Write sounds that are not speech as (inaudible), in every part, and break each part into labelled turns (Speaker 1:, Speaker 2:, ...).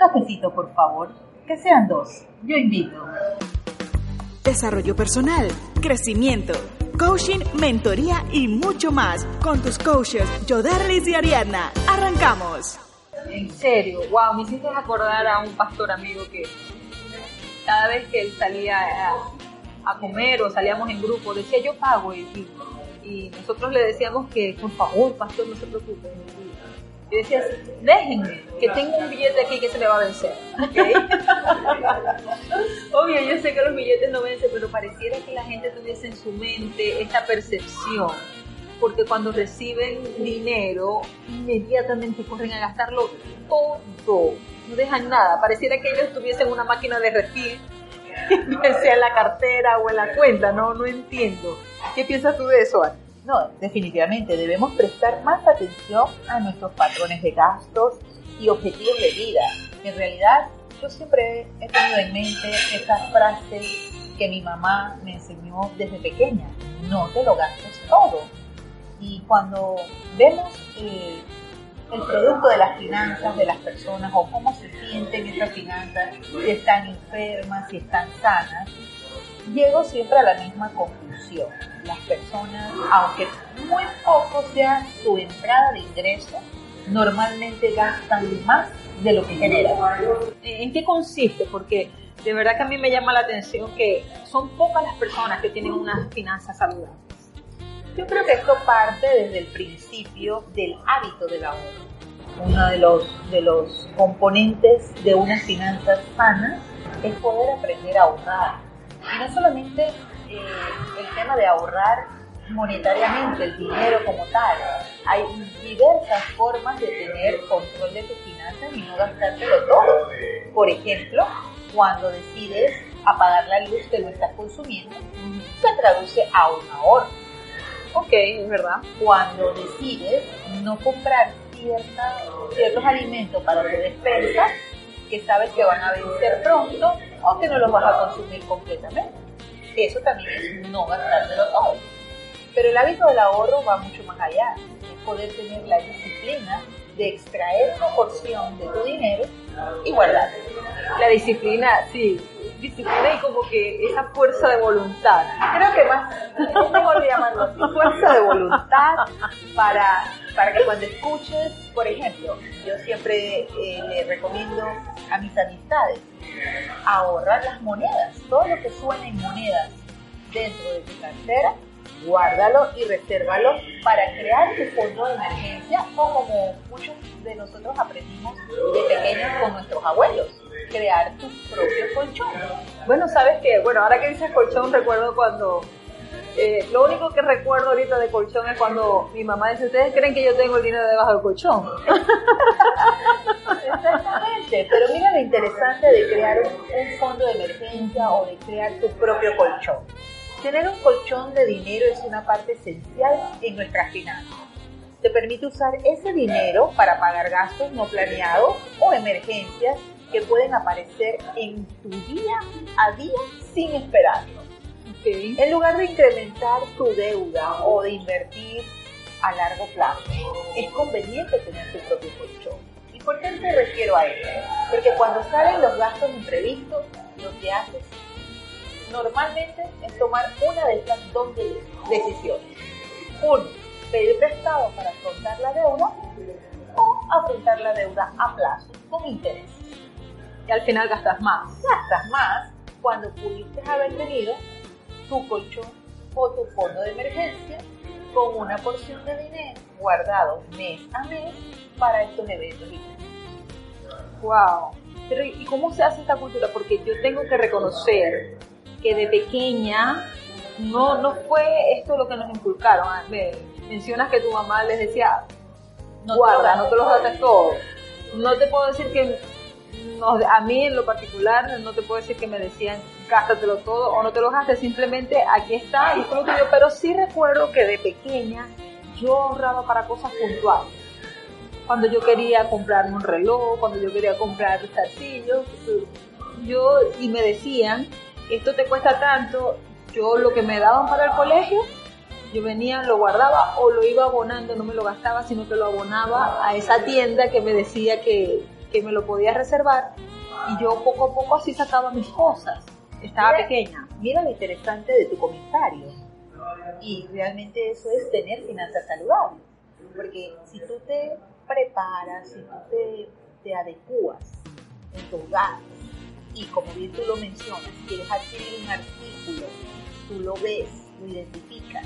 Speaker 1: cafecito, por favor. Que sean dos. Yo invito.
Speaker 2: Desarrollo personal, crecimiento, coaching, mentoría y mucho más con tus coaches Jodarlis y Ariadna. ¡Arrancamos!
Speaker 3: En serio, wow, me hiciste acordar a un pastor amigo que cada vez que él salía a, comer o salíamos en grupo, decía yo pago y, y, nosotros le decíamos que por favor, pastor, no se preocupe. Y decía, déjenme, que tengo un billete aquí que se me va a vencer. (laughs) Obvio, yo sé que los billetes no vencen, pero pareciera que la gente tuviese en su mente esta percepción. Porque cuando reciben dinero, inmediatamente corren a gastarlo todo. No dejan nada. Pareciera que ellos tuviesen una máquina de refil, (laughs) sea en la cartera o en la cuenta. No, no entiendo. ¿Qué piensas tú de eso, Ana?
Speaker 1: No, definitivamente debemos prestar más atención a nuestros patrones de gastos y objetivos de vida. En realidad, yo siempre he tenido en mente esa frase que mi mamá me enseñó desde pequeña, no te lo gastes todo. Y cuando vemos eh, el producto de las finanzas de las personas o cómo se sienten esas finanzas, si están enfermas, si están sanas, llego siempre a la misma conclusión. Las personas, aunque muy poco sea su entrada de ingreso, normalmente gastan más de lo que generan.
Speaker 3: ¿En qué consiste? Porque de verdad que a mí me llama la atención que son pocas las personas que tienen unas finanzas saludables.
Speaker 1: Yo creo que esto parte desde el principio del hábito del ahorro. Uno de los, de los componentes de unas finanzas sanas es poder aprender a ahorrar no solamente eh, el tema de ahorrar monetariamente el dinero como tal. Hay diversas formas de tener control de tus finanzas y no gastártelo todo. Por ejemplo, cuando decides apagar la luz que no estás consumiendo, se traduce a un ahorro.
Speaker 3: Ok, es verdad.
Speaker 1: Cuando decides no comprar ciertos alimentos para tu despensa, que sabes que van a vencer pronto o que no los vas a consumir completamente. Eso también es no gastártelo todo. Pero el hábito del ahorro va mucho más allá. Es poder tener la disciplina de extraer una porción de tu dinero y guardarlo.
Speaker 3: La disciplina, sí, disciplina y como que esa fuerza de voluntad.
Speaker 1: Creo que más, mejor llamarlo así, fuerza de voluntad (laughs) para, para que cuando escuches, por ejemplo, yo siempre eh, le recomiendo a mis amistades ahorrar las monedas, todo lo que suene en monedas dentro de tu cartera, guárdalo y resérvalo para crear tu fondo de emergencia o como muchos de nosotros aprendimos de pequeños con nuestros abuelos crear tu propio colchón.
Speaker 3: Bueno, sabes que, bueno, ahora que dices colchón, recuerdo cuando, eh, lo único que recuerdo ahorita de colchón es cuando mi mamá dice, ¿ustedes creen que yo tengo el dinero debajo del colchón? (laughs)
Speaker 1: Exactamente, pero mira lo interesante de crear un fondo de emergencia o de crear tu propio colchón. Tener un colchón de dinero es una parte esencial en nuestras finanzas. Te permite usar ese dinero para pagar gastos no planeados o emergencias que pueden aparecer en tu día a día sin esperarlo. En lugar de incrementar tu deuda o de invertir a largo plazo, es conveniente tener tu propio colchón. ¿Y por qué te refiero a esto? Porque cuando salen los gastos imprevistos, lo que haces normalmente es tomar una de estas dos decisiones. Uno, pedir prestado para afrontar la deuda o afrontar la deuda a plazo con interés
Speaker 3: y al final gastas más.
Speaker 1: Gastas más cuando pudiste haber tenido tu colchón o tu fondo de emergencia con una porción de dinero guardado mes a mes para estos eventos.
Speaker 3: Wow. Pero ¿y cómo se hace esta cultura? Porque yo tengo que reconocer que de pequeña no, no fue esto lo que nos inculcaron. Ah, me mencionas que tu mamá les decía, no guarda, no te los gastes todo. No te puedo decir que a mí en lo particular no te puedo decir que me decían gástatelo todo o no te lo gastes, simplemente aquí está y todo yo, pero sí recuerdo que de pequeña yo ahorraba para cosas puntuales. Cuando yo quería comprarme un reloj, cuando yo quería comprar zarcillos, yo y me decían, esto te cuesta tanto, yo lo que me daban para el colegio, yo venía, lo guardaba o lo iba abonando, no me lo gastaba, sino que lo abonaba a esa tienda que me decía que que me lo podía reservar y yo poco a poco así sacaba mis cosas. Estaba
Speaker 1: Mira-
Speaker 3: pequeña.
Speaker 1: Mira lo interesante de tu comentario. Y realmente eso es tener finanzas saludables. Porque si tú te preparas, si tú te, te adecuas en tus gastos, y como bien tú lo mencionas, quieres adquirir un artículo, tú lo ves, lo identificas,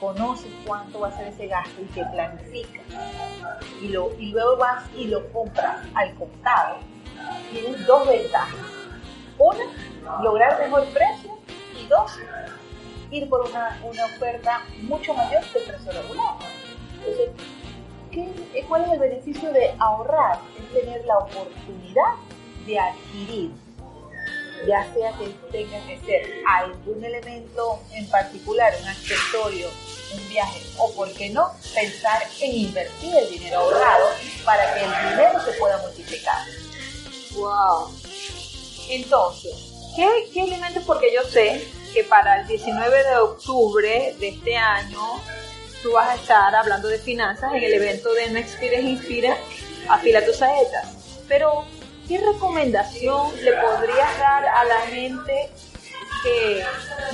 Speaker 1: conoces cuánto va a ser ese gasto y te planificas, y, lo, y luego vas y lo compras al contado, tienes dos ventajas. Una, lograr mejor precio y dos, ir por una, una oferta mucho mayor que el precio regular. Entonces, ¿qué- ¿cuál es el beneficio de ahorrar? Es tener la oportunidad de adquirir, ya sea que tenga que ser algún elemento en particular, un accesorio, un viaje, o por qué no, pensar en invertir el dinero ahorrado para que el dinero se pueda multiplicar.
Speaker 3: Wow. Entonces, ¿qué, qué elementos? Porque yo sé que para el 19 de octubre de este año tú vas a estar hablando de finanzas en el evento de No Expires Inspira, afila tus saetas. Pero, ¿qué recomendación le podrías dar a la gente que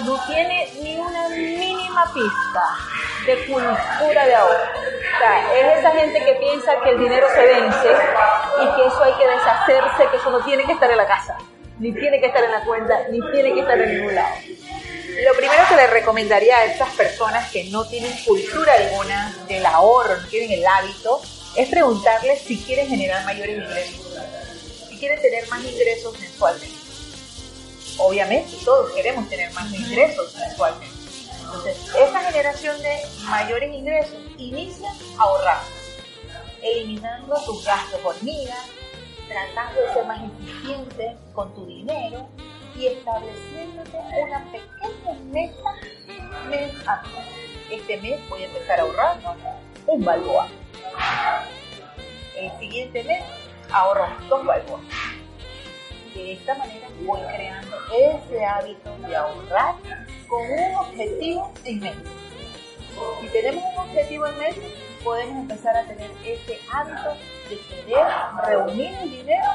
Speaker 3: no tiene ni una mínima pista de cultura de ahorro? O sea, es esa gente que piensa que el dinero se vence y que eso hay que deshacerse, que eso no tiene que estar en la casa, ni tiene que estar en la cuenta, ni tiene que estar en ningún lado.
Speaker 1: Lo primero que le recomendaría a estas personas que no tienen cultura alguna del ahorro, no tienen el hábito, es preguntarles si quieren generar mayores ingresos, si quieren tener más ingresos mensualmente. Obviamente, todos queremos tener más ingresos mensualmente. Entonces, esta generación de mayores ingresos inicia ahorrando, eliminando tus gastos hormiga, tratando de ser más eficiente con tu dinero y estableciéndote una pequeña meta mes a mes. Este mes voy a empezar a ahorrar un balboa. El siguiente mes ahorro dos balboas. De esta manera voy creando ese hábito de ahorrar con un objetivo en mente. Si tenemos un objetivo en mente, podemos empezar a tener ese hábito de querer reunir el dinero,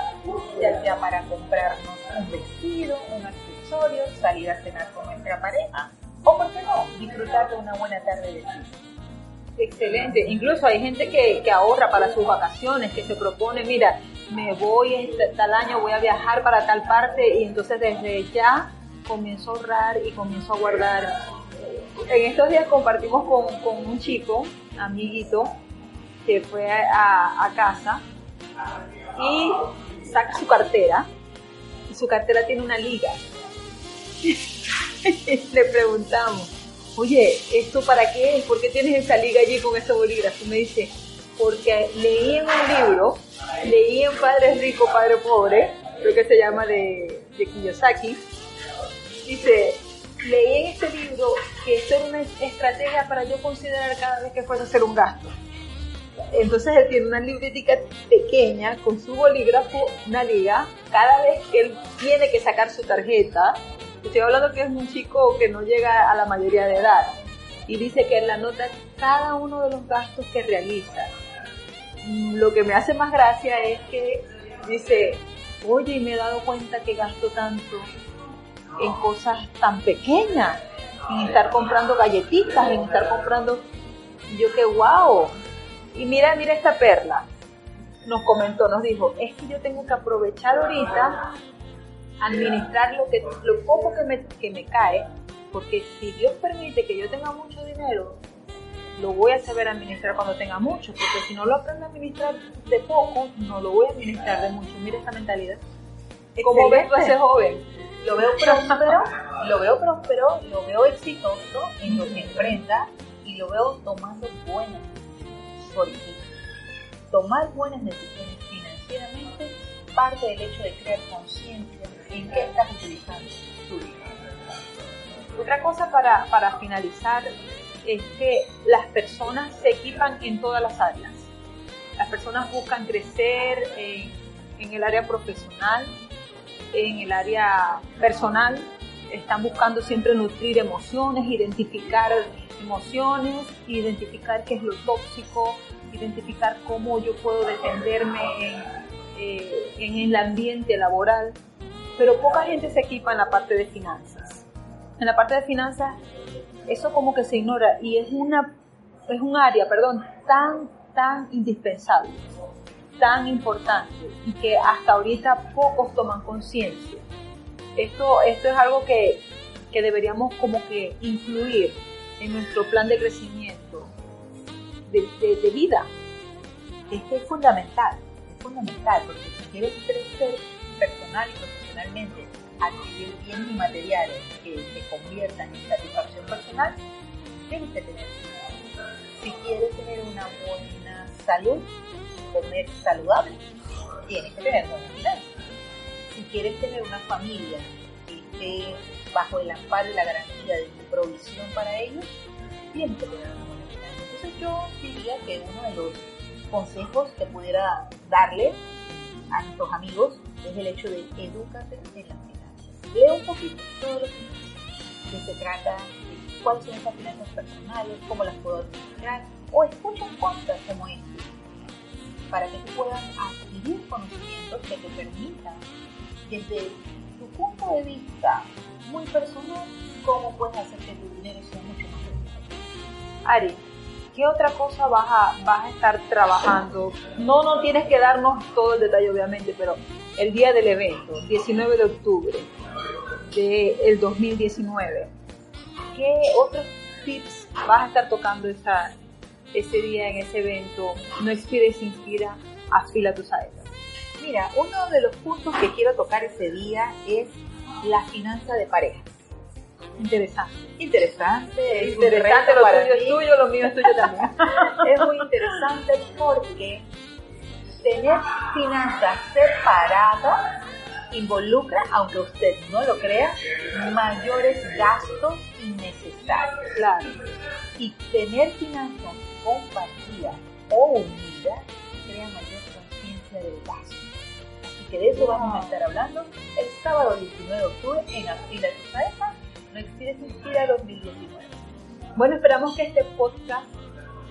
Speaker 1: ya sea para comprarnos un vestido, un accesorio, salir a cenar con nuestra pareja, o por qué no, disfrutar de una buena tarde de cine.
Speaker 3: Excelente. Incluso hay gente que, ahorra para sus vacaciones, que se propone, mira, me voy tal año, voy a viajar para tal parte y entonces desde ya comienzo a ahorrar y comienzo a guardar. En estos días compartimos con, con un chico, amiguito, que fue a, a casa y saca su cartera y su cartera tiene una liga. (laughs) Le preguntamos, oye, ¿esto para qué es? ¿Por qué tienes esa liga allí con ese bolígrafo? Me dice, porque leí en un libro, leí en Padre Rico, Padre Pobre, creo que se llama de, de Kiyosaki, dice, leí en este libro que esto era una estrategia para yo considerar cada vez que fuese a hacer un gasto. Entonces él tiene una libretica pequeña con su bolígrafo, una liga, cada vez que él tiene que sacar su tarjeta, estoy hablando que es un chico que no llega a la mayoría de edad, y dice que él anota cada uno de los gastos que realiza. Lo que me hace más gracia es que dice, oye, y me he dado cuenta que gasto tanto en cosas tan pequeñas, en estar comprando galletitas, en estar comprando, yo que wow. Y mira, mira esta perla. Nos comentó, nos dijo, es que yo tengo que aprovechar ahorita, administrar lo, que, lo poco que me, que me cae, porque si Dios permite que yo tenga mucho dinero, lo voy a saber administrar cuando tenga mucho, porque si no lo aprendo a administrar de poco, no lo voy a administrar de mucho. Mira esta mentalidad. ¿Cómo ves a ese joven?
Speaker 1: Lo veo próspero, lo veo próspero, lo veo exitoso en lo que emprenda y lo veo tomando buenas decisiones. Porque tomar buenas decisiones financieramente parte del hecho de crear conciencia en qué estás utilizando tu dinero.
Speaker 3: Otra cosa para, para finalizar es que las personas se equipan en todas las áreas. Las personas buscan crecer en, el área profesional, en el área personal, están buscando siempre nutrir emociones, identificar emociones, identificar qué es lo tóxico, identificar cómo yo puedo defenderme en, eh, en el ambiente laboral, pero poca gente se equipa en la parte de finanzas. En la parte de finanzas, eso como que se ignora y es una es un área, perdón, tan tan indispensable, tan importante y que hasta ahorita pocos toman conciencia. Esto, esto es algo que, que deberíamos como que incluir en nuestro plan de crecimiento de, vida.
Speaker 1: Esto es fundamental, es fundamental, porque si quieres crecer personal y profesionalmente, adquirir bienes inmateriales que te conviertan en satisfacción personal, tienes que tener Si quieres tener una buena salud, comer saludable, tienes que tener buenas finanzas. Si quieres tener una familia que esté bajo el amparo y la garantía de tu provisión para ellos, tienes que tener una buena finanza. Entonces yo diría que uno de los consejos que pudiera darle a nuestros amigos es el hecho de edúcate en las finanzas. Lea un poquito todo lo que, se trata cuáles son esas finanzas personales, cómo las puedo administrar, o escucha un podcast como este para que tú puedas adquirir conocimientos que te permitan, desde tu punto de vista muy personal, cómo puedes hacer que tu dinero sea mucho más rentable.
Speaker 3: Ari, ¿qué otra cosa vas a, vas a estar trabajando? No, no tienes que darnos todo el detalle, obviamente, pero el día del evento, 19 de octubre del 2019, ¿qué otros tips vas a estar tocando esa, ese día en ese evento, no expire se inspira, afila tus saetas.
Speaker 1: Mira, uno de los puntos que quiero tocar ese día es la finanza de pareja.
Speaker 3: Interesante.
Speaker 1: Interesante,
Speaker 3: es interesante, lo tuyo es tuyo, lo mío es tuyo también. (laughs)
Speaker 1: es muy interesante porque tener finanzas separadas involucra, aunque usted no lo crea, mayores gastos innecesarios.
Speaker 3: Claro.
Speaker 1: Y tener finanzas compartida o unida crea mayor conciencia del gasto. Así que de eso vamos a estar hablando el sábado 19 de octubre en Afila Tusaepa, No Expires Inspira 2019.
Speaker 3: Bueno, esperamos que este podcast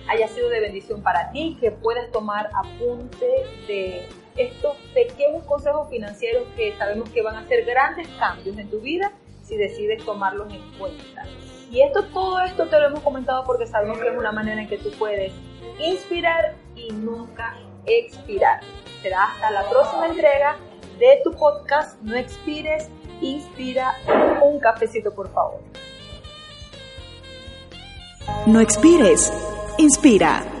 Speaker 3: haya sido de bendición para ti, que puedas tomar apunte de estos pequeños consejos financieros que sabemos que van a hacer grandes cambios en tu vida si decides tomarlos en cuenta. Y esto, todo esto te lo hemos comentado porque sabemos que es una manera en que tú puedes inspirar y nunca expirar. Será hasta la próxima entrega de tu podcast. No expires, inspira. Un cafecito, por favor.
Speaker 2: No expires, inspira.